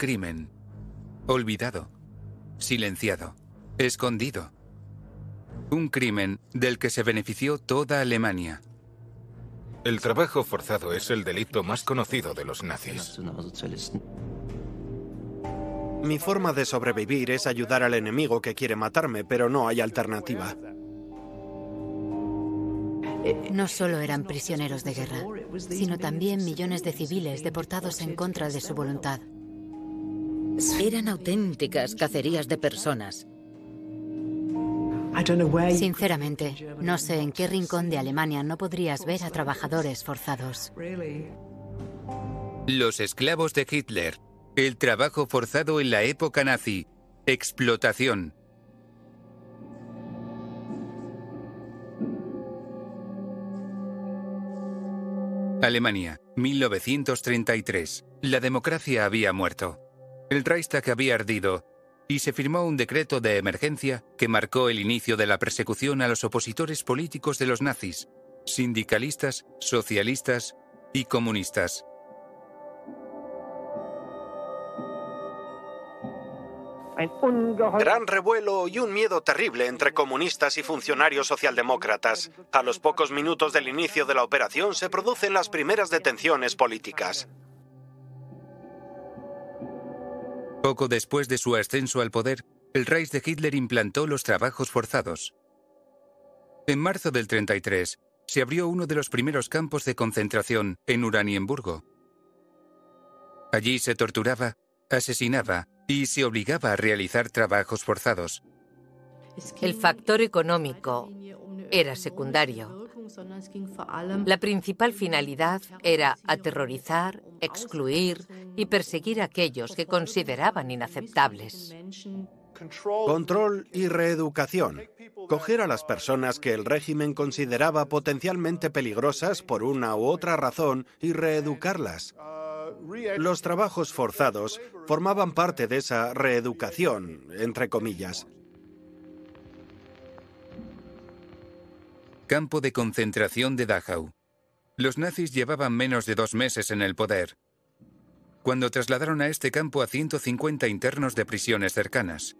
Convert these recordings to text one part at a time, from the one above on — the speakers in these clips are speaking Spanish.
crimen. Olvidado. Silenciado. Escondido. Un crimen del que se benefició toda Alemania. El trabajo forzado es el delito más conocido de los nazis. Mi forma de sobrevivir es ayudar al enemigo que quiere matarme, pero no hay alternativa. No solo eran prisioneros de guerra, sino también millones de civiles deportados en contra de su voluntad. Eran auténticas cacerías de personas. Sinceramente, no sé en qué rincón de Alemania no podrías ver a trabajadores forzados. Los esclavos de Hitler. El trabajo forzado en la época nazi. Explotación. Alemania, 1933. La democracia había muerto. El Reichstag había ardido y se firmó un decreto de emergencia que marcó el inicio de la persecución a los opositores políticos de los nazis, sindicalistas, socialistas y comunistas. Gran revuelo y un miedo terrible entre comunistas y funcionarios socialdemócratas. A los pocos minutos del inicio de la operación se producen las primeras detenciones políticas. Poco después de su ascenso al poder, el Reich de Hitler implantó los trabajos forzados. En marzo del 33 se abrió uno de los primeros campos de concentración en Uranienburgo. Allí se torturaba, asesinaba y se obligaba a realizar trabajos forzados. El factor económico era secundario. La principal finalidad era aterrorizar, excluir y perseguir a aquellos que consideraban inaceptables. Control y reeducación. Coger a las personas que el régimen consideraba potencialmente peligrosas por una u otra razón y reeducarlas. Los trabajos forzados formaban parte de esa reeducación, entre comillas. Campo de concentración de Dachau. Los nazis llevaban menos de dos meses en el poder, cuando trasladaron a este campo a 150 internos de prisiones cercanas.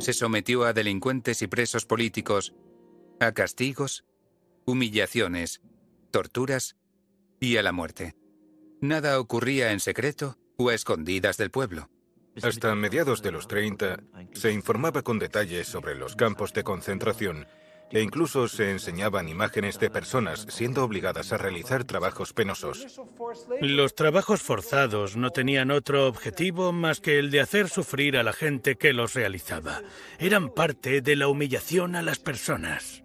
Se sometió a delincuentes y presos políticos, a castigos, humillaciones, torturas y a la muerte. Nada ocurría en secreto o a escondidas del pueblo. Hasta mediados de los 30 se informaba con detalles sobre los campos de concentración e incluso se enseñaban imágenes de personas siendo obligadas a realizar trabajos penosos. Los trabajos forzados no tenían otro objetivo más que el de hacer sufrir a la gente que los realizaba. Eran parte de la humillación a las personas.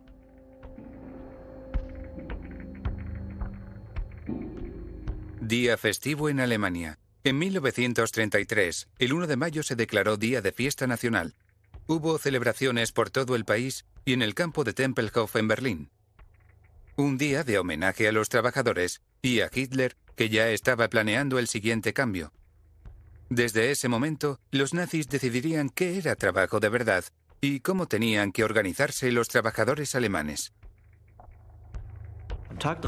Día festivo en Alemania. En 1933, el 1 de mayo se declaró Día de Fiesta Nacional. Hubo celebraciones por todo el país y en el campo de Tempelhof en Berlín. Un día de homenaje a los trabajadores y a Hitler, que ya estaba planeando el siguiente cambio. Desde ese momento, los nazis decidirían qué era trabajo de verdad y cómo tenían que organizarse los trabajadores alemanes.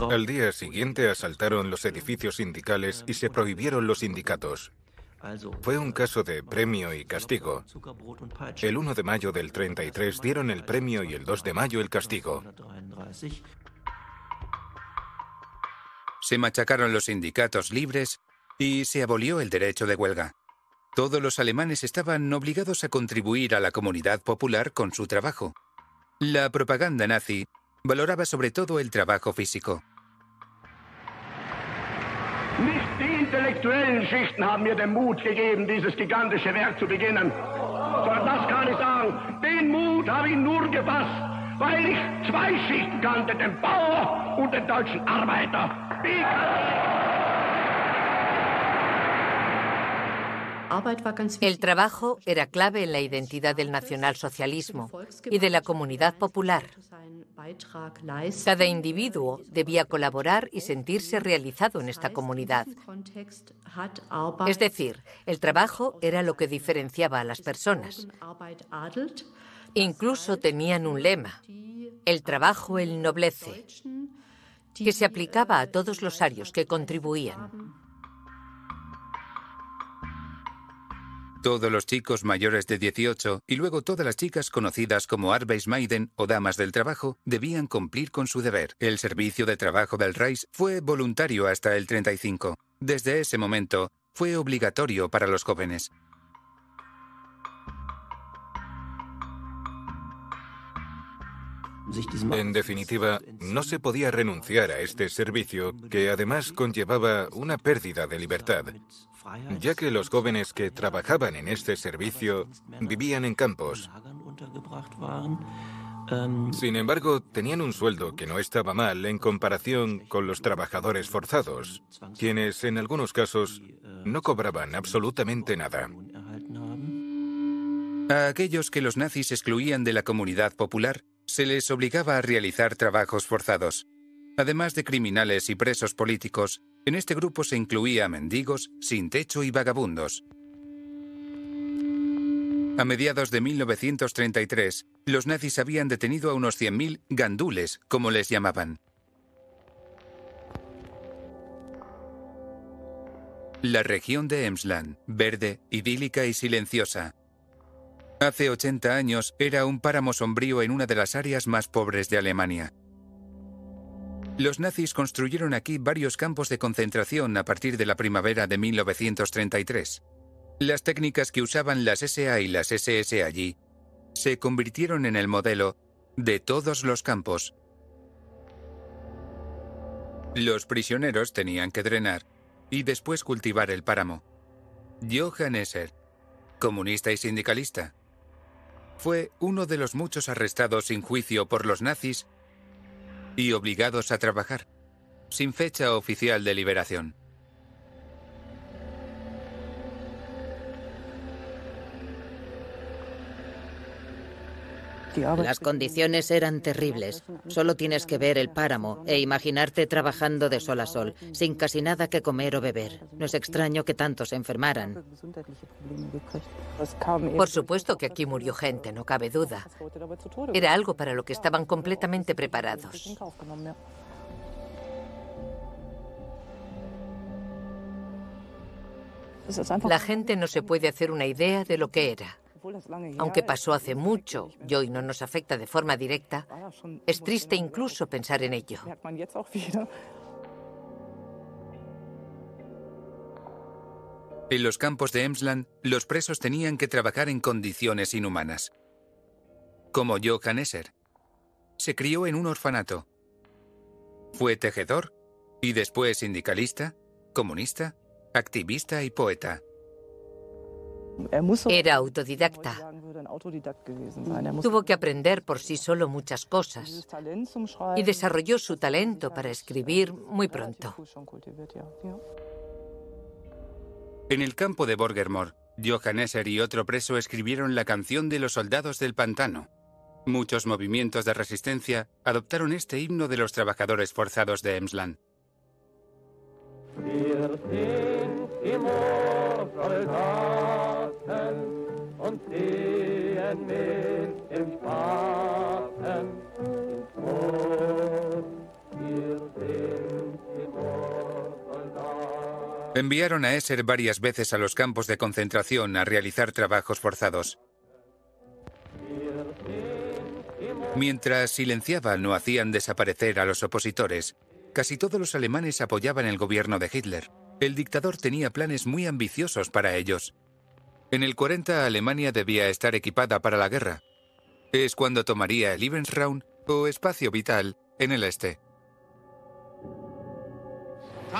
Al día siguiente asaltaron los edificios sindicales y se prohibieron los sindicatos. Fue un caso de premio y castigo. El 1 de mayo del 33 dieron el premio y el 2 de mayo el castigo. Se machacaron los sindicatos libres y se abolió el derecho de huelga. Todos los alemanes estaban obligados a contribuir a la comunidad popular con su trabajo. La propaganda nazi valoraba sobre todo el trabajo físico. Nicht die intellektuellen Schichten haben mir den Mut gegeben, dieses gigantische Werk zu beginnen. Sondern das kann ich sagen, den Mut habe ich nur gefasst, weil ich zwei Schichten kannte, den Bauer und den deutschen Arbeiter. Die El trabajo era clave en la identidad del nacionalsocialismo y de la comunidad popular. Cada individuo debía colaborar y sentirse realizado en esta comunidad. Es decir, el trabajo era lo que diferenciaba a las personas. Incluso tenían un lema, el trabajo ennoblece, que se aplicaba a todos los arios que contribuían. Todos los chicos mayores de 18 y luego todas las chicas conocidas como Arbeitsmaiden o damas del trabajo debían cumplir con su deber. El servicio de trabajo del Reich fue voluntario hasta el 35. Desde ese momento, fue obligatorio para los jóvenes. En definitiva, no se podía renunciar a este servicio que además conllevaba una pérdida de libertad, ya que los jóvenes que trabajaban en este servicio vivían en campos. Sin embargo, tenían un sueldo que no estaba mal en comparación con los trabajadores forzados, quienes en algunos casos no cobraban absolutamente nada. A aquellos que los nazis excluían de la comunidad popular, se les obligaba a realizar trabajos forzados. Además de criminales y presos políticos, en este grupo se incluía mendigos, sin techo y vagabundos. A mediados de 1933, los nazis habían detenido a unos 100.000 gandules, como les llamaban. La región de Emsland, verde, idílica y silenciosa, Hace 80 años era un páramo sombrío en una de las áreas más pobres de Alemania. Los nazis construyeron aquí varios campos de concentración a partir de la primavera de 1933. Las técnicas que usaban las SA y las SS allí se convirtieron en el modelo de todos los campos. Los prisioneros tenían que drenar y después cultivar el páramo. Johann Esser, comunista y sindicalista, fue uno de los muchos arrestados sin juicio por los nazis y obligados a trabajar, sin fecha oficial de liberación. Las condiciones eran terribles. Solo tienes que ver el páramo e imaginarte trabajando de sol a sol, sin casi nada que comer o beber. No es extraño que tantos se enfermaran. Por supuesto que aquí murió gente, no cabe duda. Era algo para lo que estaban completamente preparados. La gente no se puede hacer una idea de lo que era. Aunque pasó hace mucho y hoy no nos afecta de forma directa, es triste incluso pensar en ello. En los campos de Emsland, los presos tenían que trabajar en condiciones inhumanas. Como Johann Esser. Se crió en un orfanato. Fue tejedor y después sindicalista, comunista, activista y poeta. Era autodidacta. Tuvo que aprender por sí solo muchas cosas y desarrolló su talento para escribir muy pronto. En el campo de Borgermore, Johann Esser y otro preso escribieron la canción de los soldados del pantano. Muchos movimientos de resistencia adoptaron este himno de los trabajadores forzados de Emsland. Enviaron a Esser varias veces a los campos de concentración a realizar trabajos forzados. Mientras silenciaban o hacían desaparecer a los opositores, casi todos los alemanes apoyaban el gobierno de Hitler. El dictador tenía planes muy ambiciosos para ellos. En el 40 Alemania debía estar equipada para la guerra. Es cuando tomaría el Lebensraum o espacio vital en el este.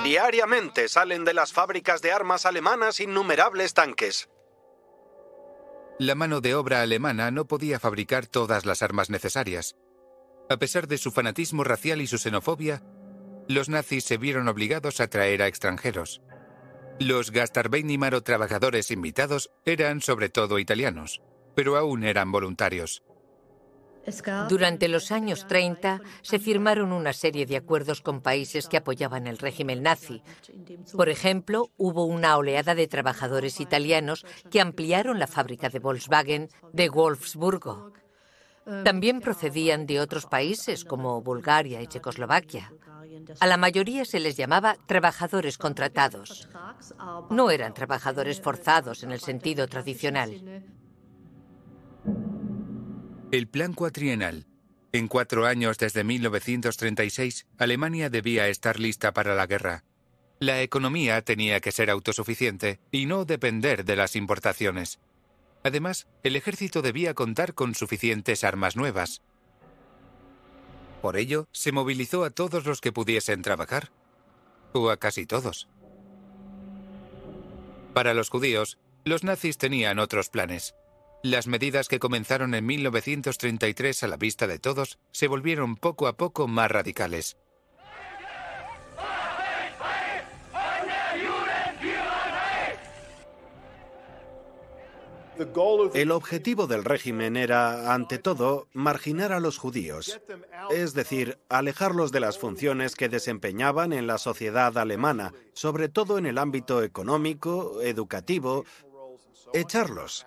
Diariamente salen de las fábricas de armas alemanas innumerables tanques. La mano de obra alemana no podía fabricar todas las armas necesarias. A pesar de su fanatismo racial y su xenofobia, los nazis se vieron obligados a traer a extranjeros. Los Gastarbeinimar trabajadores invitados eran sobre todo italianos, pero aún eran voluntarios. Durante los años 30 se firmaron una serie de acuerdos con países que apoyaban el régimen nazi. Por ejemplo, hubo una oleada de trabajadores italianos que ampliaron la fábrica de Volkswagen de Wolfsburgo. También procedían de otros países como Bulgaria y Checoslovaquia. A la mayoría se les llamaba trabajadores contratados. No eran trabajadores forzados en el sentido tradicional. El plan cuatrienal. En cuatro años desde 1936, Alemania debía estar lista para la guerra. La economía tenía que ser autosuficiente y no depender de las importaciones. Además, el ejército debía contar con suficientes armas nuevas. Por ello, se movilizó a todos los que pudiesen trabajar, o a casi todos. Para los judíos, los nazis tenían otros planes. Las medidas que comenzaron en 1933 a la vista de todos se volvieron poco a poco más radicales. El objetivo del régimen era, ante todo, marginar a los judíos, es decir, alejarlos de las funciones que desempeñaban en la sociedad alemana, sobre todo en el ámbito económico, educativo, echarlos.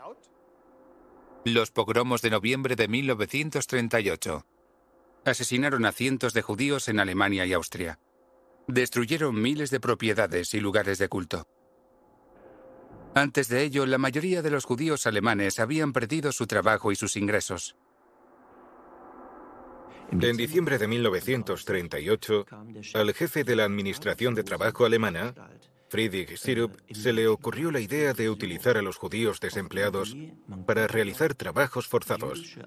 Los pogromos de noviembre de 1938. Asesinaron a cientos de judíos en Alemania y Austria. Destruyeron miles de propiedades y lugares de culto. Antes de ello, la mayoría de los judíos alemanes habían perdido su trabajo y sus ingresos. En diciembre de 1938, al jefe de la Administración de Trabajo alemana, Friedrich Sirup, se le ocurrió la idea de utilizar a los judíos desempleados para realizar trabajos forzados,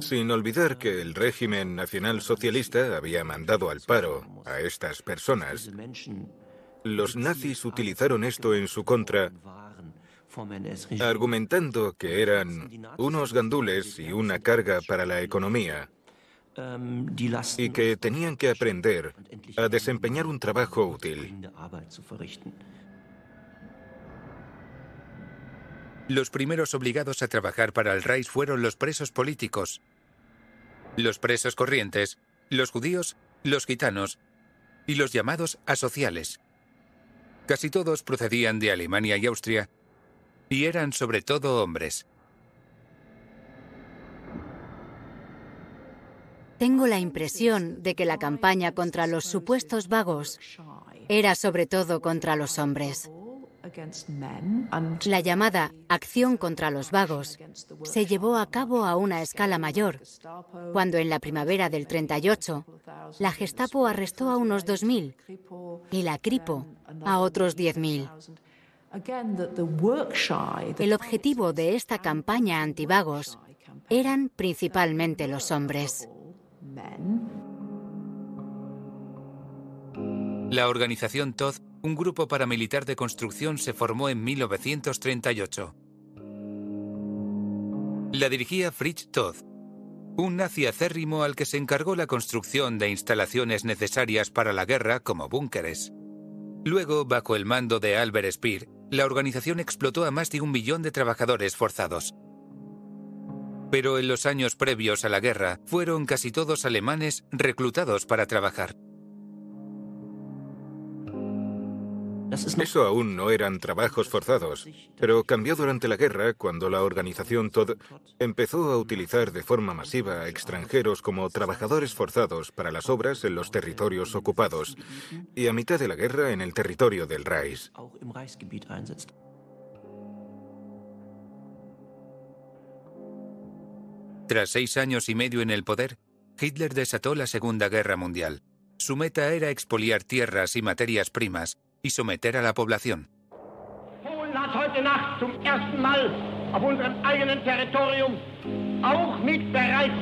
sin olvidar que el régimen nacionalsocialista había mandado al paro a estas personas. Los nazis utilizaron esto en su contra, argumentando que eran unos gandules y una carga para la economía y que tenían que aprender a desempeñar un trabajo útil. Los primeros obligados a trabajar para el Reich fueron los presos políticos, los presos corrientes, los judíos, los gitanos y los llamados asociales. Casi todos procedían de Alemania y Austria y eran sobre todo hombres. Tengo la impresión de que la campaña contra los supuestos vagos era sobre todo contra los hombres. La llamada acción contra los vagos se llevó a cabo a una escala mayor, cuando en la primavera del 38 la Gestapo arrestó a unos 2.000 y la Kripo a otros 10.000. El objetivo de esta campaña antivagos eran principalmente los hombres. La organización Todd, un grupo paramilitar de construcción, se formó en 1938. La dirigía Fritz Todd, un nazi acérrimo al que se encargó la construcción de instalaciones necesarias para la guerra como búnkeres. Luego, bajo el mando de Albert Speer, la organización explotó a más de un millón de trabajadores forzados. Pero en los años previos a la guerra fueron casi todos alemanes reclutados para trabajar. Eso aún no eran trabajos forzados, pero cambió durante la guerra cuando la organización Todd empezó a utilizar de forma masiva a extranjeros como trabajadores forzados para las obras en los territorios ocupados y a mitad de la guerra en el territorio del Reich. Tras seis años y medio en el poder, Hitler desató la Segunda Guerra Mundial. Su meta era expoliar tierras y materias primas y someter a la población. Polen hat heute Nacht zum ersten Mal auf unserem eigenen Territorium auch mit bereits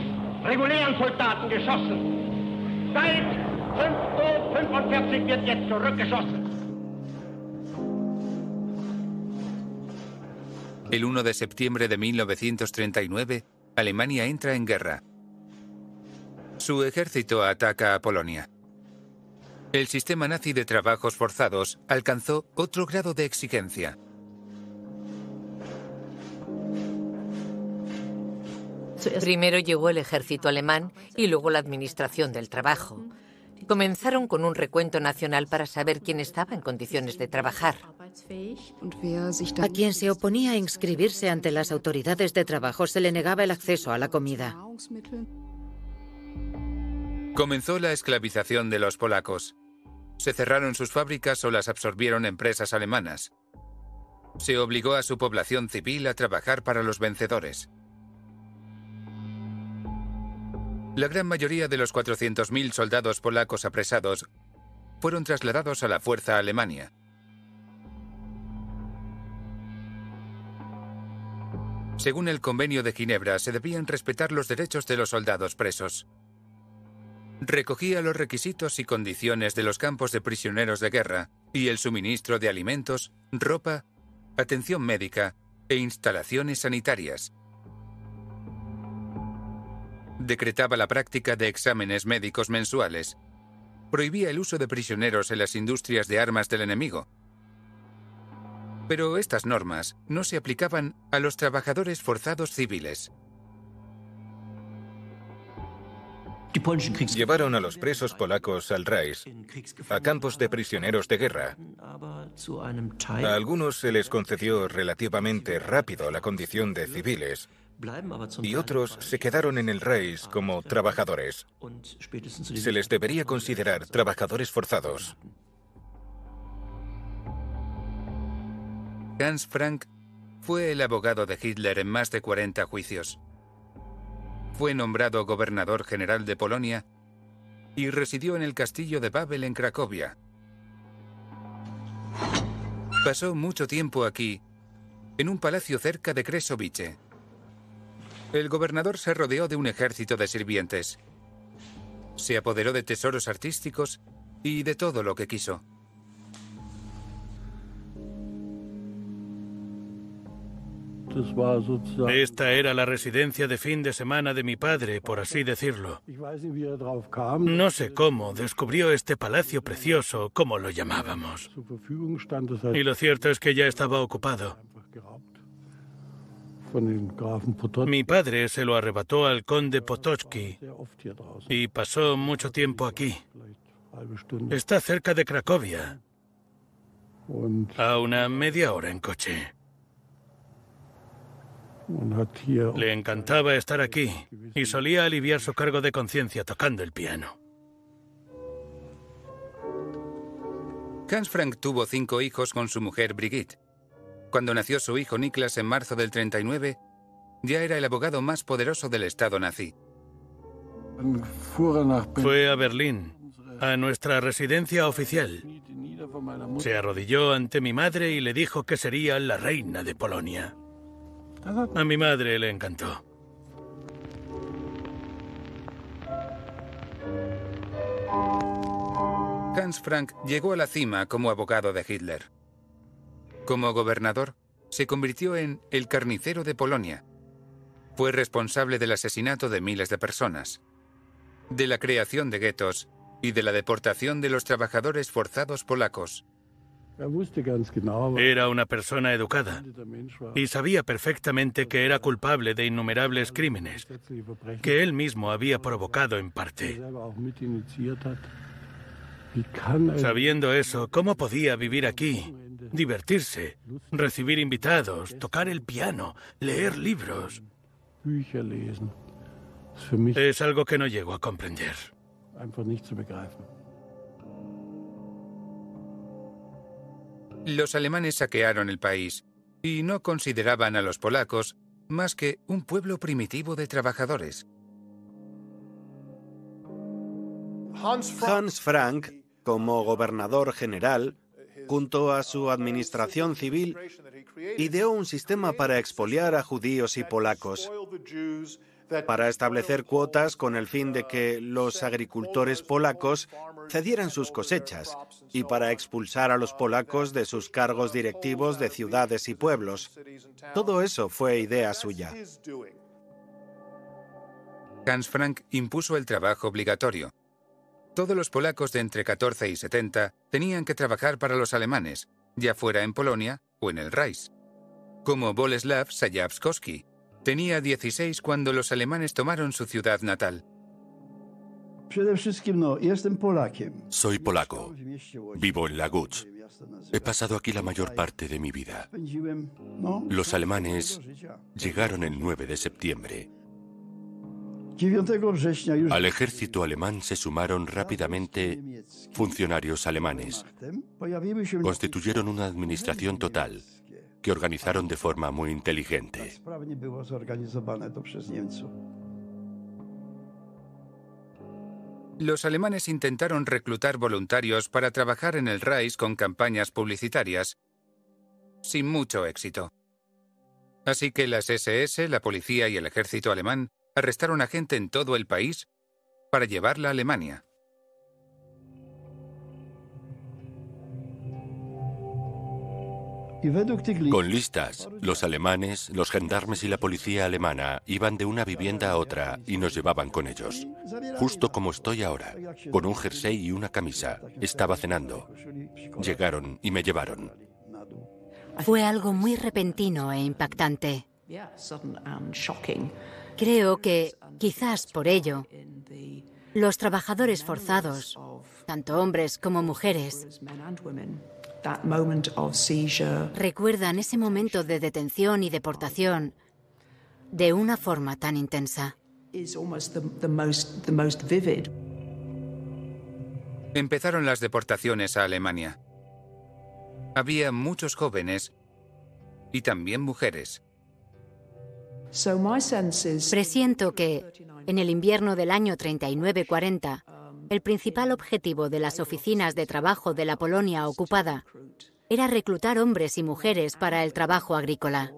regulären Soldaten geschossen. Seit 5.45 Uhr wird jetzt zurückgeschossen. El 1 de septiembre de 1939, Alemania entra en guerra. Su ejército ataca a Polonia. El sistema nazi de trabajos forzados alcanzó otro grado de exigencia. Primero llegó el ejército alemán y luego la administración del trabajo. Comenzaron con un recuento nacional para saber quién estaba en condiciones de trabajar. A quien se oponía a inscribirse ante las autoridades de trabajo se le negaba el acceso a la comida. Comenzó la esclavización de los polacos. Se cerraron sus fábricas o las absorbieron empresas alemanas. Se obligó a su población civil a trabajar para los vencedores. La gran mayoría de los 400.000 soldados polacos apresados fueron trasladados a la fuerza Alemania. Según el Convenio de Ginebra, se debían respetar los derechos de los soldados presos. Recogía los requisitos y condiciones de los campos de prisioneros de guerra y el suministro de alimentos, ropa, atención médica e instalaciones sanitarias. Decretaba la práctica de exámenes médicos mensuales. Prohibía el uso de prisioneros en las industrias de armas del enemigo pero estas normas no se aplicaban a los trabajadores forzados civiles. Llevaron a los presos polacos al Reich, a campos de prisioneros de guerra. A algunos se les concedió relativamente rápido la condición de civiles y otros se quedaron en el Reich como trabajadores. Se les debería considerar trabajadores forzados. Hans Frank fue el abogado de Hitler en más de 40 juicios. Fue nombrado gobernador general de Polonia y residió en el castillo de Babel en Cracovia. Pasó mucho tiempo aquí, en un palacio cerca de Kresowice. El gobernador se rodeó de un ejército de sirvientes. Se apoderó de tesoros artísticos y de todo lo que quiso. Esta era la residencia de fin de semana de mi padre, por así decirlo. No sé cómo descubrió este palacio precioso, como lo llamábamos. Y lo cierto es que ya estaba ocupado. Mi padre se lo arrebató al conde Potocki y pasó mucho tiempo aquí. Está cerca de Cracovia, a una media hora en coche. Le encantaba estar aquí y solía aliviar su cargo de conciencia tocando el piano. Hans Frank tuvo cinco hijos con su mujer Brigitte. Cuando nació su hijo Niklas en marzo del 39, ya era el abogado más poderoso del Estado nazi. Fue a Berlín, a nuestra residencia oficial. Se arrodilló ante mi madre y le dijo que sería la reina de Polonia. A mi madre le encantó. Hans Frank llegó a la cima como abogado de Hitler. Como gobernador, se convirtió en el carnicero de Polonia. Fue responsable del asesinato de miles de personas, de la creación de guetos y de la deportación de los trabajadores forzados polacos. Era una persona educada y sabía perfectamente que era culpable de innumerables crímenes que él mismo había provocado en parte. Sabiendo eso, ¿cómo podía vivir aquí, divertirse, recibir invitados, tocar el piano, leer libros? Es algo que no llego a comprender. Los alemanes saquearon el país y no consideraban a los polacos más que un pueblo primitivo de trabajadores. Hans Frank, como gobernador general, junto a su administración civil, ideó un sistema para expoliar a judíos y polacos para establecer cuotas con el fin de que los agricultores polacos cedieran sus cosechas y para expulsar a los polacos de sus cargos directivos de ciudades y pueblos. Todo eso fue idea suya. Hans Frank impuso el trabajo obligatorio. Todos los polacos de entre 14 y 70 tenían que trabajar para los alemanes, ya fuera en Polonia o en el Reich, como Boleslav Sayabskowski, Tenía 16 cuando los alemanes tomaron su ciudad natal. Soy polaco. Vivo en Laguz. He pasado aquí la mayor parte de mi vida. Los alemanes llegaron el 9 de septiembre. Al ejército alemán se sumaron rápidamente funcionarios alemanes. Constituyeron una administración total que organizaron de forma muy inteligente. Los alemanes intentaron reclutar voluntarios para trabajar en el Reich con campañas publicitarias, sin mucho éxito. Así que las SS, la policía y el ejército alemán arrestaron a gente en todo el país para llevarla a Alemania. Con listas, los alemanes, los gendarmes y la policía alemana iban de una vivienda a otra y nos llevaban con ellos. Justo como estoy ahora, con un jersey y una camisa. Estaba cenando. Llegaron y me llevaron. Fue algo muy repentino e impactante. Creo que, quizás por ello, los trabajadores forzados, tanto hombres como mujeres, recuerdan ese momento de detención y deportación de una forma tan intensa. Empezaron las deportaciones a Alemania. Había muchos jóvenes y también mujeres. Presiento que, en el invierno del año 39-40, el principal objetivo de las oficinas de trabajo de la Polonia ocupada era reclutar hombres y mujeres para el trabajo agrícola.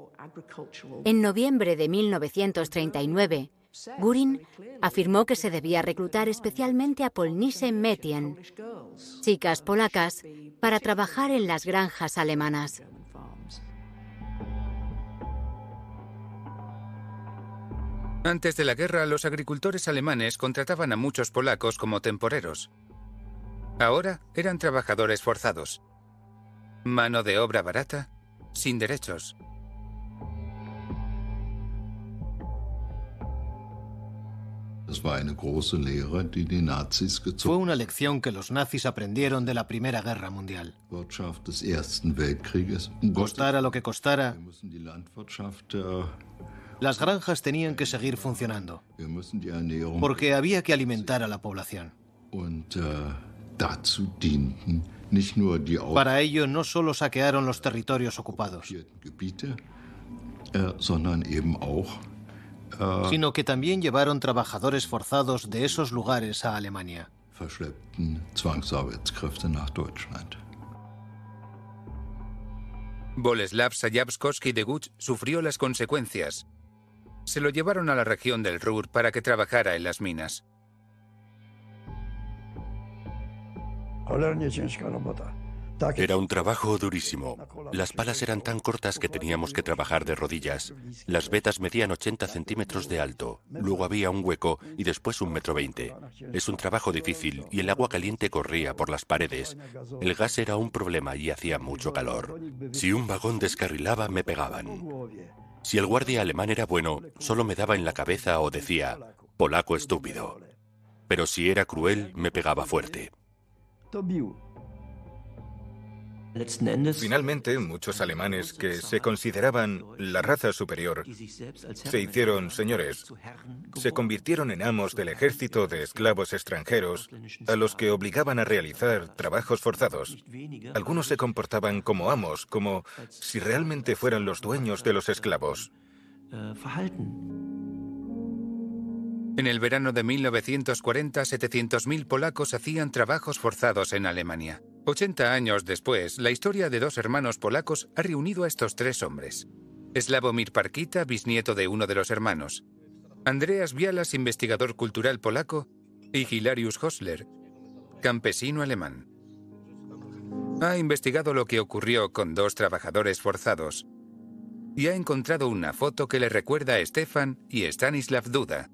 En noviembre de 1939, Gurin afirmó que se debía reclutar especialmente a Polnice Metien, chicas polacas, para trabajar en las granjas alemanas. Antes de la guerra, los agricultores alemanes contrataban a muchos polacos como temporeros. Ahora eran trabajadores forzados. Mano de obra barata, sin derechos. Fue una lección que los nazis aprendieron de la Primera Guerra Mundial. Costara lo que costara, las granjas tenían que seguir funcionando, porque había que alimentar a la población. Para ello no solo saquearon los territorios ocupados, sino que también llevaron trabajadores forzados de esos lugares a Alemania. Boleslav Sayavskoski de Guch sufrió las consecuencias se lo llevaron a la región del Ruhr para que trabajara en las minas. Era un trabajo durísimo. Las palas eran tan cortas que teníamos que trabajar de rodillas. Las vetas medían 80 centímetros de alto. Luego había un hueco y después un metro veinte. Es un trabajo difícil y el agua caliente corría por las paredes. El gas era un problema y hacía mucho calor. Si un vagón descarrilaba, me pegaban. Si el guardia alemán era bueno, solo me daba en la cabeza o decía, polaco estúpido. Pero si era cruel, me pegaba fuerte. Finalmente, muchos alemanes que se consideraban la raza superior se hicieron señores. Se convirtieron en amos del ejército de esclavos extranjeros a los que obligaban a realizar trabajos forzados. Algunos se comportaban como amos, como si realmente fueran los dueños de los esclavos. En el verano de 1940, 700.000 polacos hacían trabajos forzados en Alemania. 80 años después, la historia de dos hermanos polacos ha reunido a estos tres hombres. Slavomir Parkita, bisnieto de uno de los hermanos. Andreas Bialas, investigador cultural polaco. Y Hilarius Hosler, campesino alemán. Ha investigado lo que ocurrió con dos trabajadores forzados y ha encontrado una foto que le recuerda a Stefan y Stanislav Duda,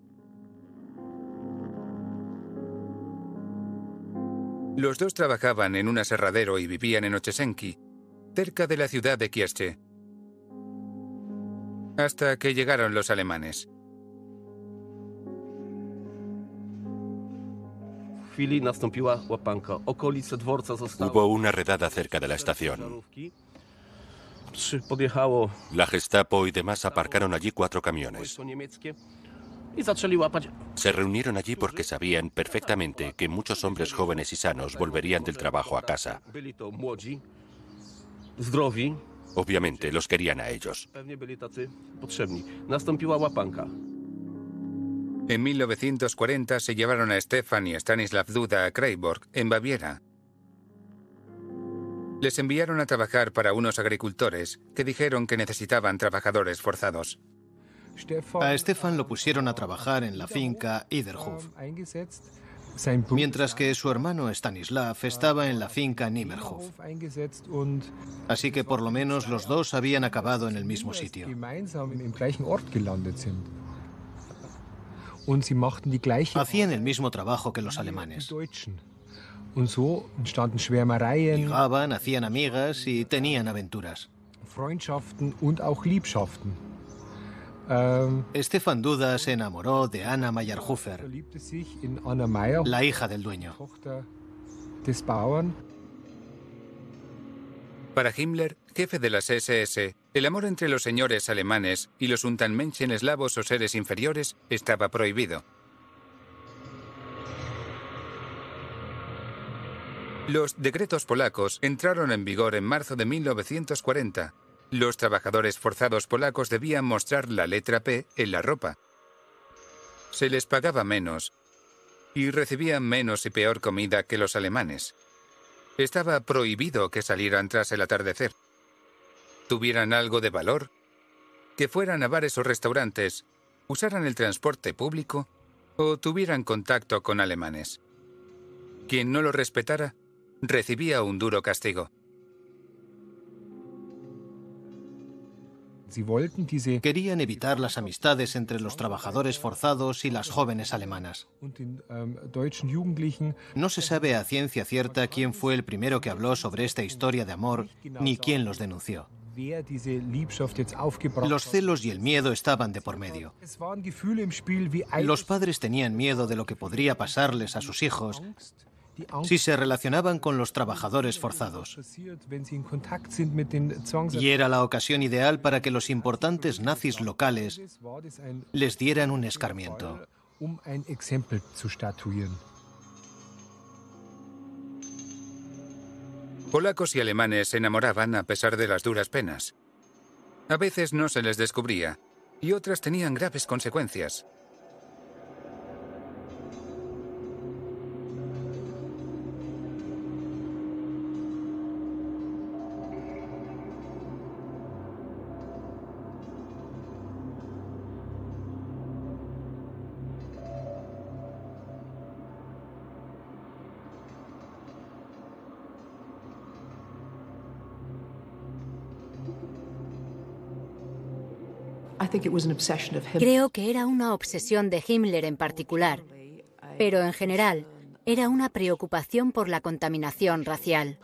Los dos trabajaban en un aserradero y vivían en Ochesenki, cerca de la ciudad de Kielce. Hasta que llegaron los alemanes. Hubo una redada cerca de la estación. La Gestapo y demás aparcaron allí cuatro camiones. Se reunieron allí porque sabían perfectamente que muchos hombres jóvenes y sanos volverían del trabajo a casa. Obviamente los querían a ellos. En 1940 se llevaron a Stefan y Stanislav Duda a Kreiborg, en Baviera. Les enviaron a trabajar para unos agricultores que dijeron que necesitaban trabajadores forzados. A Stefan lo pusieron a trabajar en la finca Iderhof, mientras que su hermano Stanislav estaba en la finca Nimmerhof. Así que por lo menos los dos habían acabado en el mismo sitio. Hacían el mismo trabajo que los alemanes. Ligaban, hacían amigas y tenían aventuras. Stefan Duda se enamoró de Anna Mayerhofer, la hija del dueño. Para Himmler, jefe de las SS, el amor entre los señores alemanes y los Untermenschen eslavos o seres inferiores estaba prohibido. Los decretos polacos entraron en vigor en marzo de 1940. Los trabajadores forzados polacos debían mostrar la letra P en la ropa. Se les pagaba menos y recibían menos y peor comida que los alemanes. Estaba prohibido que salieran tras el atardecer. Tuvieran algo de valor, que fueran a bares o restaurantes, usaran el transporte público o tuvieran contacto con alemanes. Quien no lo respetara recibía un duro castigo. Querían evitar las amistades entre los trabajadores forzados y las jóvenes alemanas. No se sabe a ciencia cierta quién fue el primero que habló sobre esta historia de amor ni quién los denunció. Los celos y el miedo estaban de por medio. Los padres tenían miedo de lo que podría pasarles a sus hijos si se relacionaban con los trabajadores forzados. Y era la ocasión ideal para que los importantes nazis locales les dieran un escarmiento. Polacos y alemanes se enamoraban a pesar de las duras penas. A veces no se les descubría y otras tenían graves consecuencias. Creo que era una obsesión de Himmler en particular, pero en general era una preocupación por la contaminación racial.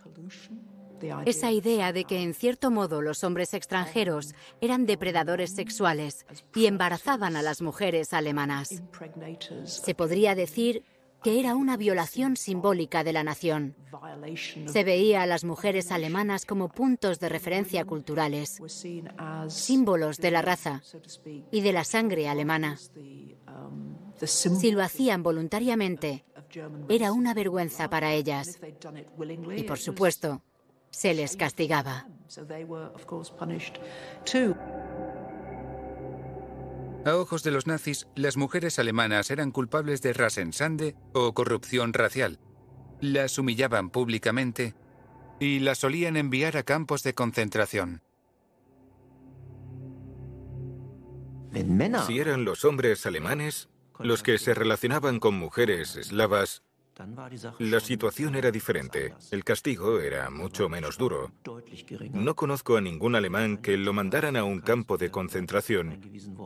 Esa idea de que en cierto modo los hombres extranjeros eran depredadores sexuales y embarazaban a las mujeres alemanas. Se podría decir que era una violación simbólica de la nación. Se veía a las mujeres alemanas como puntos de referencia culturales, símbolos de la raza y de la sangre alemana. Si lo hacían voluntariamente, era una vergüenza para ellas. Y por supuesto, se les castigaba. A ojos de los nazis, las mujeres alemanas eran culpables de rasensande o corrupción racial. Las humillaban públicamente y las solían enviar a campos de concentración. Si eran los hombres alemanes los que se relacionaban con mujeres eslavas, la situación era diferente. El castigo era mucho menos duro. No conozco a ningún alemán que lo mandaran a un campo de concentración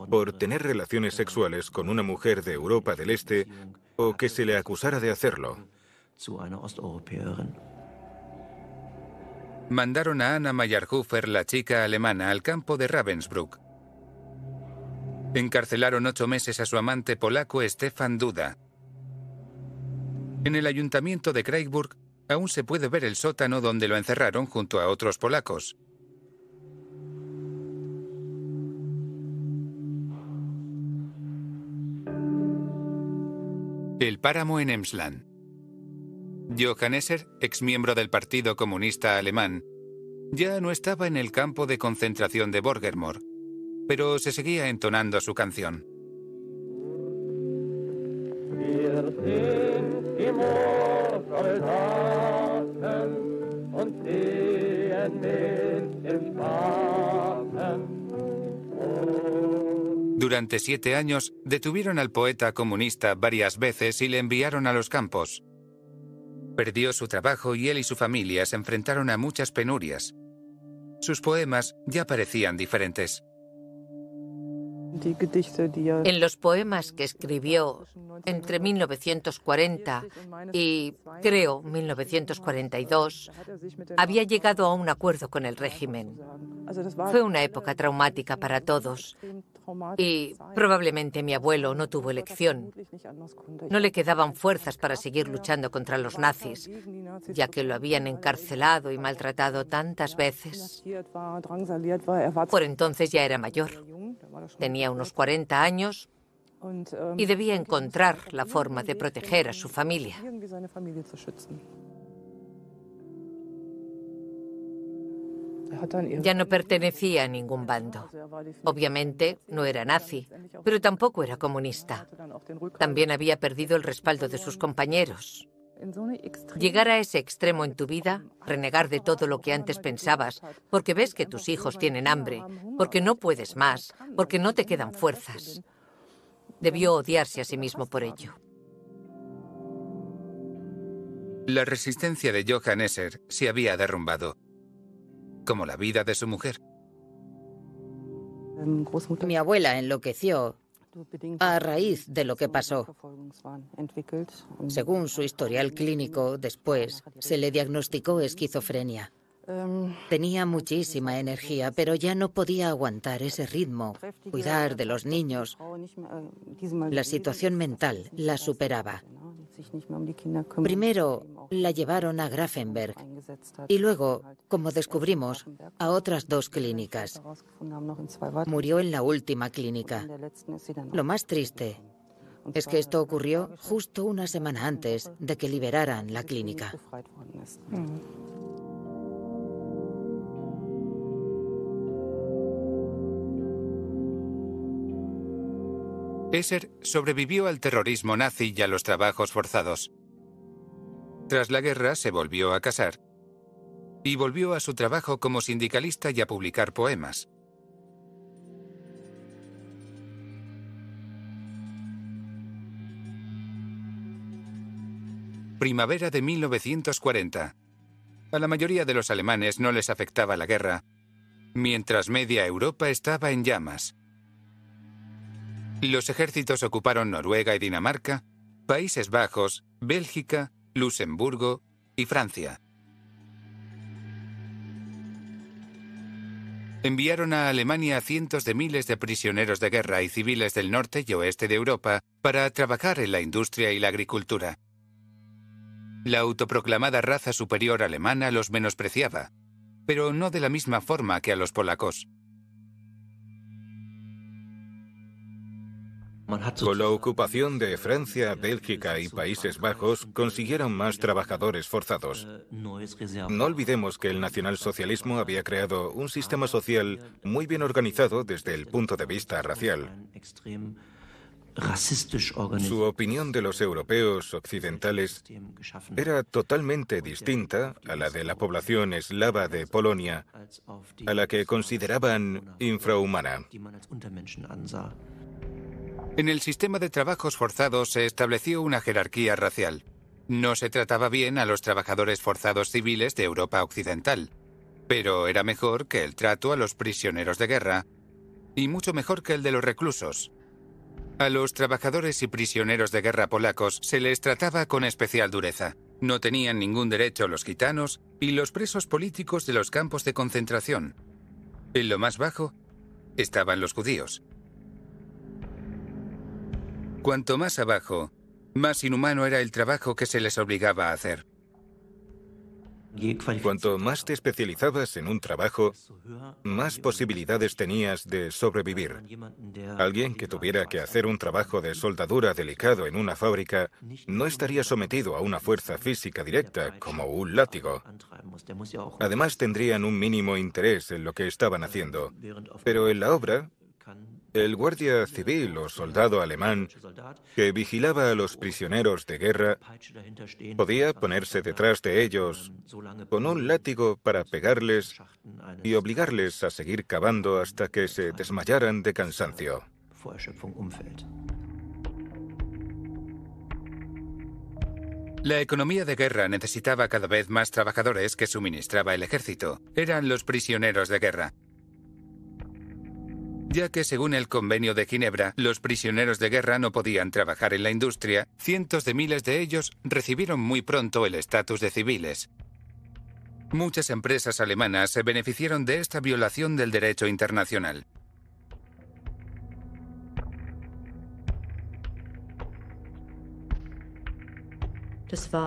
por tener relaciones sexuales con una mujer de Europa del Este o que se le acusara de hacerlo. Mandaron a Anna Mayerhofer, la chica alemana, al campo de Ravensbrück. Encarcelaron ocho meses a su amante polaco Stefan Duda. En el ayuntamiento de Craigburg aún se puede ver el sótano donde lo encerraron junto a otros polacos. El páramo en Emsland. Johann Esser, exmiembro del Partido Comunista Alemán, ya no estaba en el campo de concentración de Borgermoor, pero se seguía entonando su canción. Durante siete años detuvieron al poeta comunista varias veces y le enviaron a los campos. Perdió su trabajo y él y su familia se enfrentaron a muchas penurias. Sus poemas ya parecían diferentes. En los poemas que escribió entre 1940 y, creo, 1942, había llegado a un acuerdo con el régimen. Fue una época traumática para todos y probablemente mi abuelo no tuvo elección. No le quedaban fuerzas para seguir luchando contra los nazis, ya que lo habían encarcelado y maltratado tantas veces. Por entonces ya era mayor. Tenía unos 40 años y debía encontrar la forma de proteger a su familia. Ya no pertenecía a ningún bando. Obviamente no era nazi, pero tampoco era comunista. También había perdido el respaldo de sus compañeros. Llegar a ese extremo en tu vida, renegar de todo lo que antes pensabas, porque ves que tus hijos tienen hambre, porque no puedes más, porque no te quedan fuerzas. Debió odiarse a sí mismo por ello. La resistencia de Johann Esser se había derrumbado, como la vida de su mujer. Mi abuela enloqueció a raíz de lo que pasó. Según su historial clínico, después se le diagnosticó esquizofrenia. Tenía muchísima energía, pero ya no podía aguantar ese ritmo, cuidar de los niños. La situación mental la superaba. Primero la llevaron a Grafenberg y luego, como descubrimos, a otras dos clínicas. Murió en la última clínica. Lo más triste es que esto ocurrió justo una semana antes de que liberaran la clínica. Esser sobrevivió al terrorismo nazi y a los trabajos forzados. Tras la guerra se volvió a casar y volvió a su trabajo como sindicalista y a publicar poemas. Primavera de 1940. A la mayoría de los alemanes no les afectaba la guerra, mientras media Europa estaba en llamas. Los ejércitos ocuparon Noruega y Dinamarca, Países Bajos, Bélgica, Luxemburgo y Francia. Enviaron a Alemania cientos de miles de prisioneros de guerra y civiles del norte y oeste de Europa para trabajar en la industria y la agricultura. La autoproclamada raza superior alemana los menospreciaba, pero no de la misma forma que a los polacos. Con la ocupación de Francia, Bélgica y Países Bajos, consiguieron más trabajadores forzados. No olvidemos que el nacionalsocialismo había creado un sistema social muy bien organizado desde el punto de vista racial. Su opinión de los europeos occidentales era totalmente distinta a la de la población eslava de Polonia, a la que consideraban infrahumana. En el sistema de trabajos forzados se estableció una jerarquía racial. No se trataba bien a los trabajadores forzados civiles de Europa Occidental, pero era mejor que el trato a los prisioneros de guerra y mucho mejor que el de los reclusos. A los trabajadores y prisioneros de guerra polacos se les trataba con especial dureza. No tenían ningún derecho los gitanos y los presos políticos de los campos de concentración. En lo más bajo estaban los judíos. Cuanto más abajo, más inhumano era el trabajo que se les obligaba a hacer. Cuanto más te especializabas en un trabajo, más posibilidades tenías de sobrevivir. Alguien que tuviera que hacer un trabajo de soldadura delicado en una fábrica no estaría sometido a una fuerza física directa como un látigo. Además tendrían un mínimo interés en lo que estaban haciendo. Pero en la obra el guardia civil o soldado alemán que vigilaba a los prisioneros de guerra podía ponerse detrás de ellos con un látigo para pegarles y obligarles a seguir cavando hasta que se desmayaran de cansancio. La economía de guerra necesitaba cada vez más trabajadores que suministraba el ejército. Eran los prisioneros de guerra ya que según el Convenio de Ginebra, los prisioneros de guerra no podían trabajar en la industria, cientos de miles de ellos recibieron muy pronto el estatus de civiles. Muchas empresas alemanas se beneficiaron de esta violación del derecho internacional.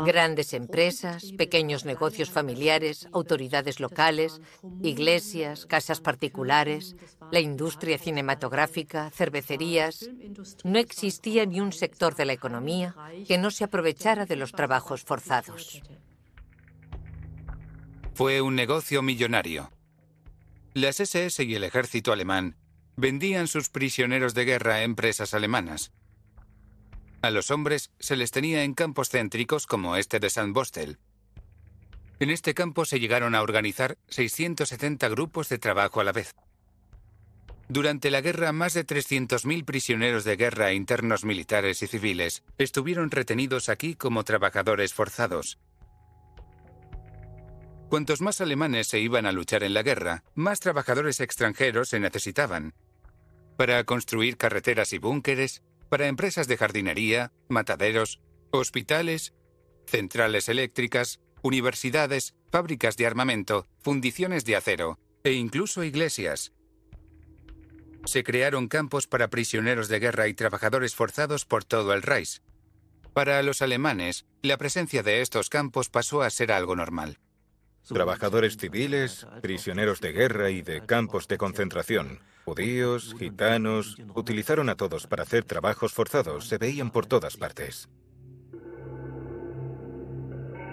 Grandes empresas, pequeños negocios familiares, autoridades locales, iglesias, casas particulares, la industria cinematográfica, cervecerías. No existía ni un sector de la economía que no se aprovechara de los trabajos forzados. Fue un negocio millonario. Las SS y el ejército alemán vendían sus prisioneros de guerra a empresas alemanas. A los hombres se les tenía en campos céntricos como este de San Bostel. En este campo se llegaron a organizar 670 grupos de trabajo a la vez. Durante la guerra, más de 300.000 prisioneros de guerra internos militares y civiles estuvieron retenidos aquí como trabajadores forzados. Cuantos más alemanes se iban a luchar en la guerra, más trabajadores extranjeros se necesitaban. Para construir carreteras y búnkeres, para empresas de jardinería, mataderos, hospitales, centrales eléctricas, universidades, fábricas de armamento, fundiciones de acero e incluso iglesias. Se crearon campos para prisioneros de guerra y trabajadores forzados por todo el Reich. Para los alemanes, la presencia de estos campos pasó a ser algo normal. Trabajadores civiles, prisioneros de guerra y de campos de concentración. Judíos, gitanos, utilizaron a todos para hacer trabajos forzados, se veían por todas partes.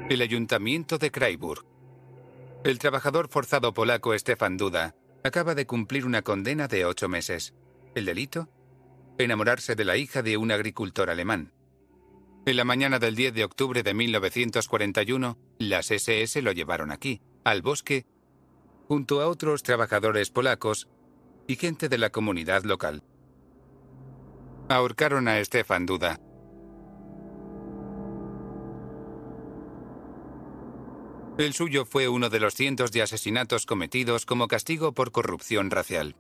El ayuntamiento de Freiburg. El trabajador forzado polaco Stefan Duda acaba de cumplir una condena de ocho meses. ¿El delito? Enamorarse de la hija de un agricultor alemán. En la mañana del 10 de octubre de 1941, las SS lo llevaron aquí, al bosque, junto a otros trabajadores polacos y gente de la comunidad local. Ahorcaron a Stefan Duda. El suyo fue uno de los cientos de asesinatos cometidos como castigo por corrupción racial.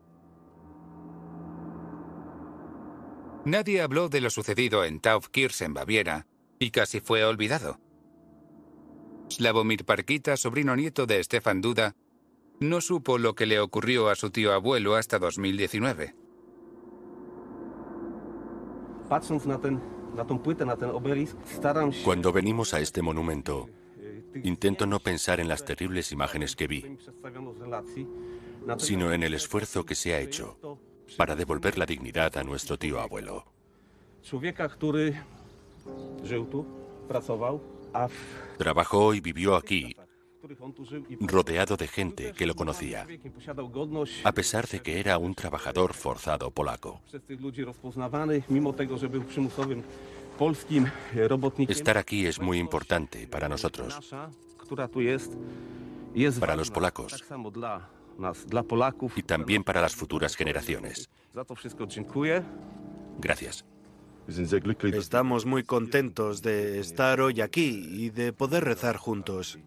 Nadie habló de lo sucedido en Taufkirchen, Baviera, y casi fue olvidado. Slavomir Parkita, sobrino nieto de Stefan Duda, no supo lo que le ocurrió a su tío abuelo hasta 2019. Cuando venimos a este monumento, intento no pensar en las terribles imágenes que vi, sino en el esfuerzo que se ha hecho para devolver la dignidad a nuestro tío abuelo. Trabajó y vivió aquí rodeado de gente que lo conocía, a pesar de que era un trabajador forzado polaco. Estar aquí es muy importante para nosotros, para los polacos y también para las futuras generaciones. Gracias. Estamos muy contentos de estar hoy aquí y de poder rezar juntos.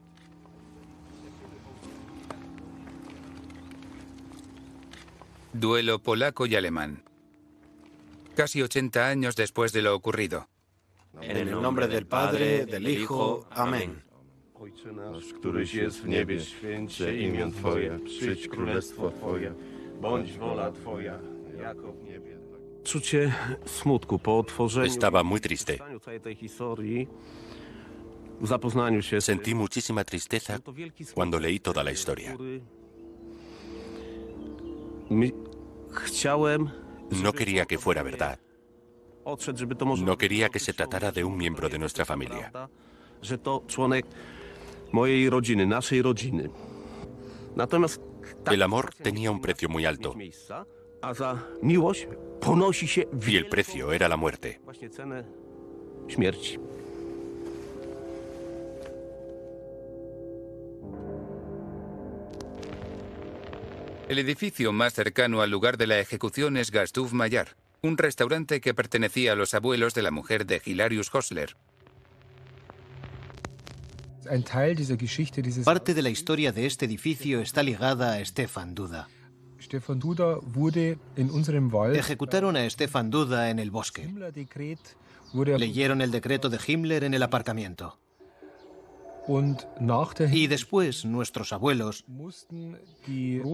Duelo polaco y alemán. Casi 80 años después de lo ocurrido. En el nombre del Padre, del Hijo. Amén. Estaba muy triste. Sentí muchísima tristeza cuando leí toda la historia. No quería que fuera verdad. No quería que se tratara de un miembro de nuestra familia. El amor tenía un precio muy alto. Y el precio era la muerte. El edificio más cercano al lugar de la ejecución es Gastuf Mayar, un restaurante que pertenecía a los abuelos de la mujer de Hilarius Hosler. Parte de la historia de este edificio está ligada a Stefan Duda. Ejecutaron a Stefan Duda en el bosque. Leyeron el decreto de Himmler en el aparcamiento. Y después nuestros abuelos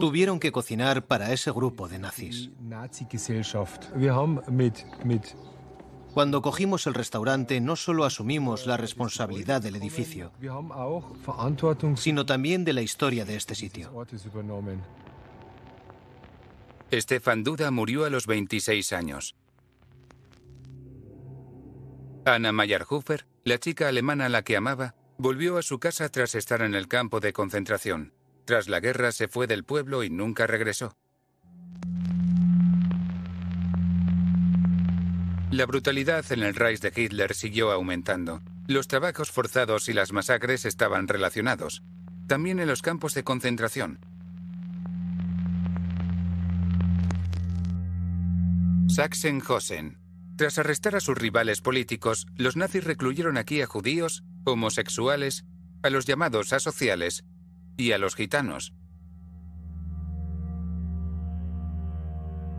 tuvieron que cocinar para ese grupo de nazis. Cuando cogimos el restaurante no solo asumimos la responsabilidad del edificio, sino también de la historia de este sitio. Stefan Duda murió a los 26 años. Anna Mayerhofer, la chica alemana a la que amaba, volvió a su casa tras estar en el campo de concentración. Tras la guerra se fue del pueblo y nunca regresó. La brutalidad en el Reich de Hitler siguió aumentando. Los trabajos forzados y las masacres estaban relacionados. También en los campos de concentración. Sachsenhausen. Tras arrestar a sus rivales políticos, los nazis recluyeron aquí a judíos, homosexuales, a los llamados asociales y a los gitanos.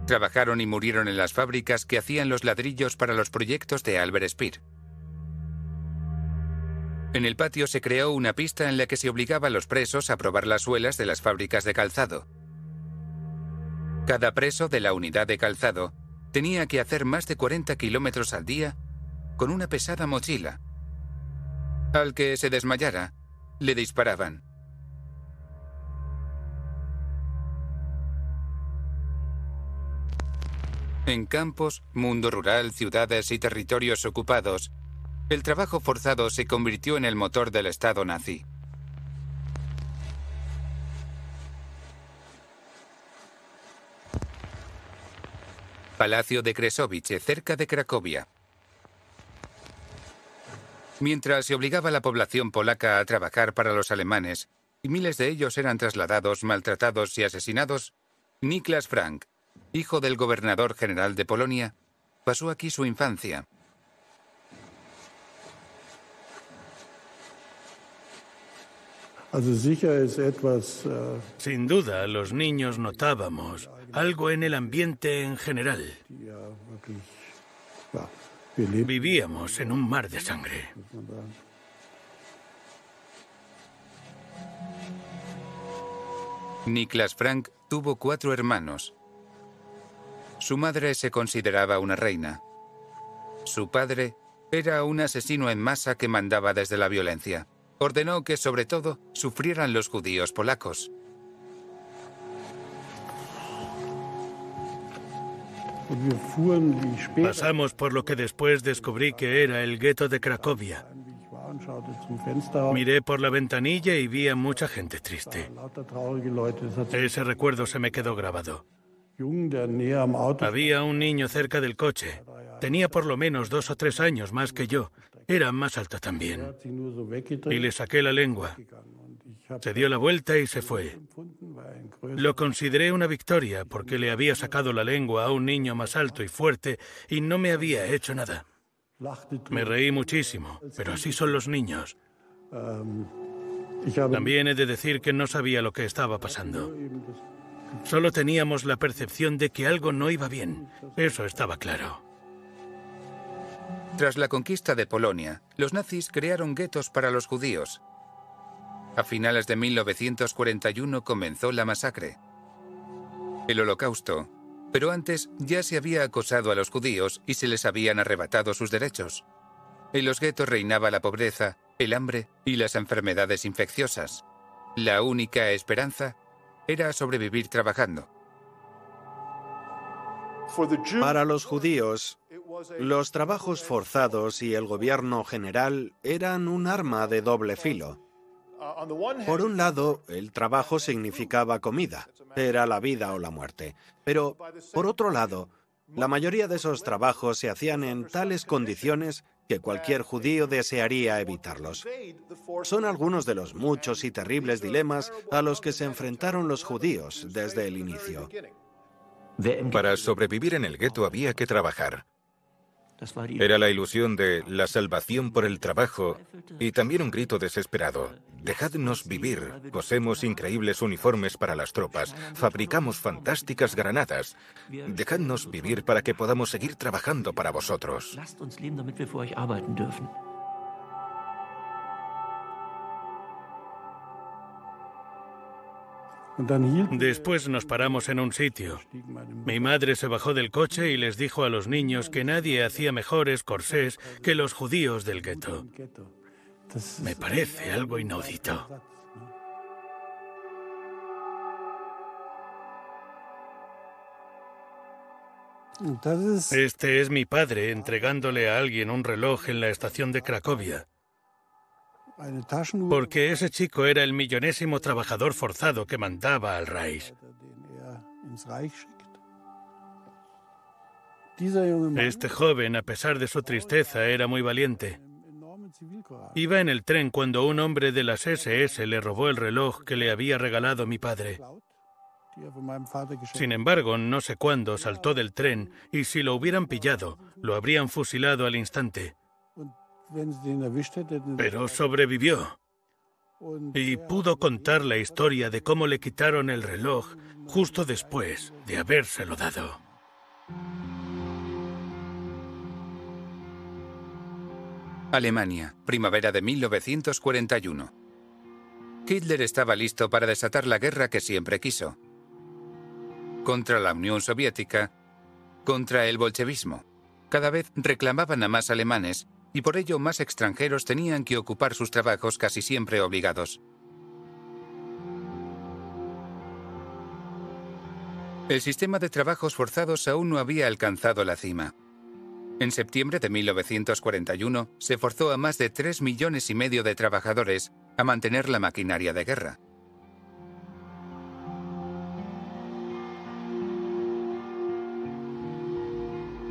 Trabajaron y murieron en las fábricas que hacían los ladrillos para los proyectos de Albert Speer. En el patio se creó una pista en la que se obligaba a los presos a probar las suelas de las fábricas de calzado. Cada preso de la unidad de calzado tenía que hacer más de 40 kilómetros al día con una pesada mochila. Al que se desmayara, le disparaban. En campos, mundo rural, ciudades y territorios ocupados, el trabajo forzado se convirtió en el motor del Estado nazi. Palacio de Kresovice, cerca de Cracovia. Mientras se obligaba a la población polaca a trabajar para los alemanes, y miles de ellos eran trasladados, maltratados y asesinados, Niklas Frank, hijo del gobernador general de Polonia, pasó aquí su infancia. Sin duda, los niños notábamos algo en el ambiente en general. Vivíamos en un mar de sangre. Niklas Frank tuvo cuatro hermanos. Su madre se consideraba una reina. Su padre era un asesino en masa que mandaba desde la violencia. Ordenó que sobre todo sufrieran los judíos polacos. Pasamos por lo que después descubrí que era el gueto de Cracovia. Miré por la ventanilla y vi a mucha gente triste. Ese recuerdo se me quedó grabado. Había un niño cerca del coche. Tenía por lo menos dos o tres años más que yo. Era más alto también. Y le saqué la lengua. Se dio la vuelta y se fue. Lo consideré una victoria porque le había sacado la lengua a un niño más alto y fuerte y no me había hecho nada. Me reí muchísimo, pero así son los niños. También he de decir que no sabía lo que estaba pasando. Solo teníamos la percepción de que algo no iba bien. Eso estaba claro. Tras la conquista de Polonia, los nazis crearon guetos para los judíos. A finales de 1941 comenzó la masacre. El holocausto. Pero antes ya se había acosado a los judíos y se les habían arrebatado sus derechos. En los guetos reinaba la pobreza, el hambre y las enfermedades infecciosas. La única esperanza era sobrevivir trabajando. Para los judíos, los trabajos forzados y el gobierno general eran un arma de doble filo. Por un lado, el trabajo significaba comida, era la vida o la muerte. Pero, por otro lado, la mayoría de esos trabajos se hacían en tales condiciones que cualquier judío desearía evitarlos. Son algunos de los muchos y terribles dilemas a los que se enfrentaron los judíos desde el inicio. Para sobrevivir en el gueto había que trabajar. Era la ilusión de la salvación por el trabajo y también un grito desesperado. Dejadnos vivir. Cosemos increíbles uniformes para las tropas. Fabricamos fantásticas granadas. Dejadnos vivir para que podamos seguir trabajando para vosotros. Después nos paramos en un sitio. Mi madre se bajó del coche y les dijo a los niños que nadie hacía mejores corsés que los judíos del gueto. Me parece algo inaudito. Este es mi padre entregándole a alguien un reloj en la estación de Cracovia. Porque ese chico era el millonésimo trabajador forzado que mandaba al Reich. Este joven, a pesar de su tristeza, era muy valiente. Iba en el tren cuando un hombre de las SS le robó el reloj que le había regalado mi padre. Sin embargo, no sé cuándo saltó del tren y si lo hubieran pillado, lo habrían fusilado al instante. Pero sobrevivió. Y pudo contar la historia de cómo le quitaron el reloj justo después de habérselo dado. Alemania, primavera de 1941. Hitler estaba listo para desatar la guerra que siempre quiso. Contra la Unión Soviética, contra el bolchevismo. Cada vez reclamaban a más alemanes y por ello más extranjeros tenían que ocupar sus trabajos casi siempre obligados. El sistema de trabajos forzados aún no había alcanzado la cima. En septiembre de 1941 se forzó a más de 3 millones y medio de trabajadores a mantener la maquinaria de guerra.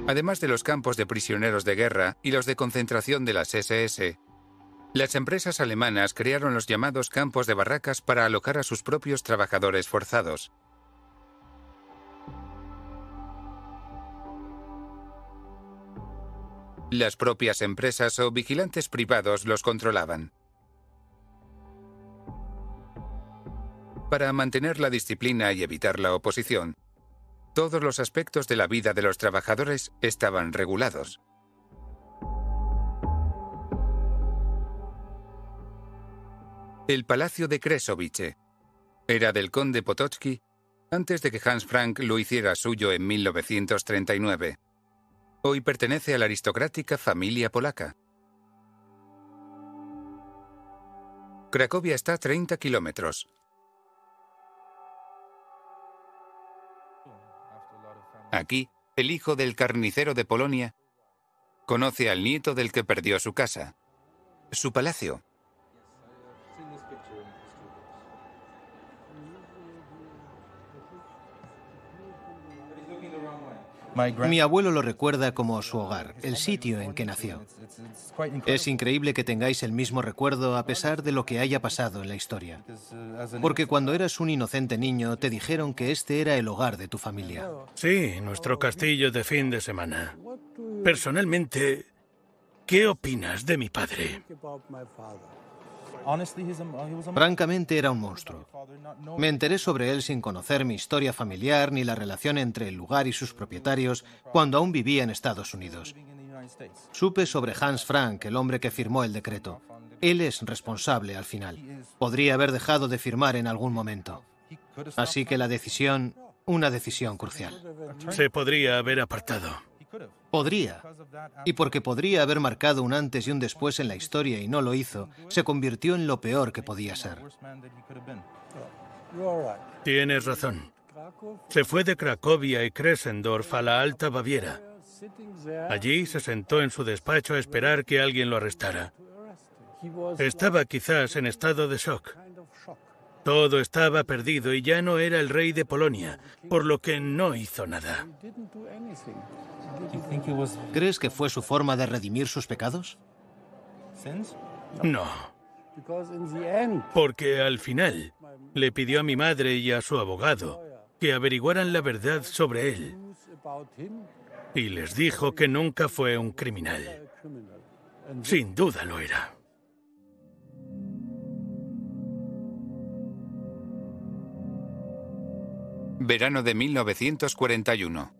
Además de los campos de prisioneros de guerra y los de concentración de las SS, las empresas alemanas crearon los llamados campos de barracas para alojar a sus propios trabajadores forzados. Las propias empresas o vigilantes privados los controlaban. Para mantener la disciplina y evitar la oposición, todos los aspectos de la vida de los trabajadores estaban regulados. El Palacio de Kresovice era del conde Potocki antes de que Hans Frank lo hiciera suyo en 1939. Hoy pertenece a la aristocrática familia polaca. Cracovia está a 30 kilómetros, Aquí, el hijo del carnicero de Polonia conoce al nieto del que perdió su casa, su palacio. Mi abuelo lo recuerda como su hogar, el sitio en que nació. Es increíble que tengáis el mismo recuerdo a pesar de lo que haya pasado en la historia. Porque cuando eras un inocente niño te dijeron que este era el hogar de tu familia. Sí, nuestro castillo de fin de semana. Personalmente, ¿qué opinas de mi padre? Francamente era un monstruo. Me enteré sobre él sin conocer mi historia familiar ni la relación entre el lugar y sus propietarios cuando aún vivía en Estados Unidos. Supe sobre Hans Frank, el hombre que firmó el decreto. Él es responsable al final. Podría haber dejado de firmar en algún momento. Así que la decisión, una decisión crucial. Se podría haber apartado. Podría. Y porque podría haber marcado un antes y un después en la historia y no lo hizo, se convirtió en lo peor que podía ser. Tienes razón. Se fue de Cracovia y Kressendorf a la Alta Baviera. Allí se sentó en su despacho a esperar que alguien lo arrestara. Estaba quizás en estado de shock. Todo estaba perdido y ya no era el rey de Polonia, por lo que no hizo nada. ¿Crees que fue su forma de redimir sus pecados? No. Porque al final le pidió a mi madre y a su abogado que averiguaran la verdad sobre él. Y les dijo que nunca fue un criminal. Sin duda lo era. Verano de 1941.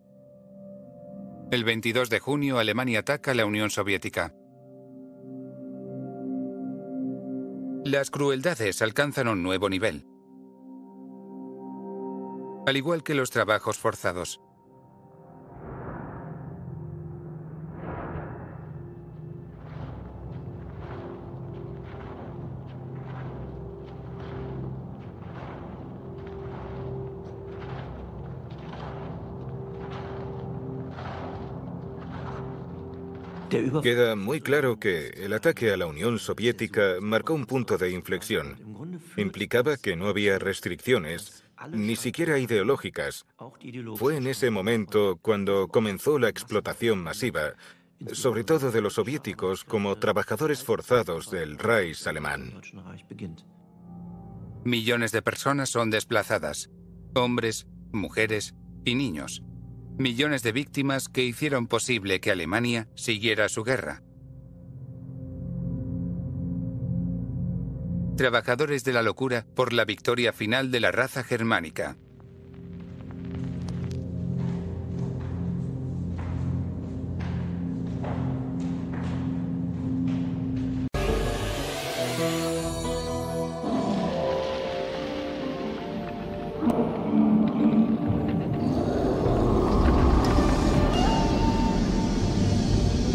El 22 de junio Alemania ataca a la Unión Soviética. Las crueldades alcanzan un nuevo nivel. Al igual que los trabajos forzados. Queda muy claro que el ataque a la Unión Soviética marcó un punto de inflexión. Implicaba que no había restricciones, ni siquiera ideológicas. Fue en ese momento cuando comenzó la explotación masiva, sobre todo de los soviéticos como trabajadores forzados del Reich alemán. Millones de personas son desplazadas, hombres, mujeres y niños millones de víctimas que hicieron posible que Alemania siguiera su guerra. Trabajadores de la locura por la victoria final de la raza germánica.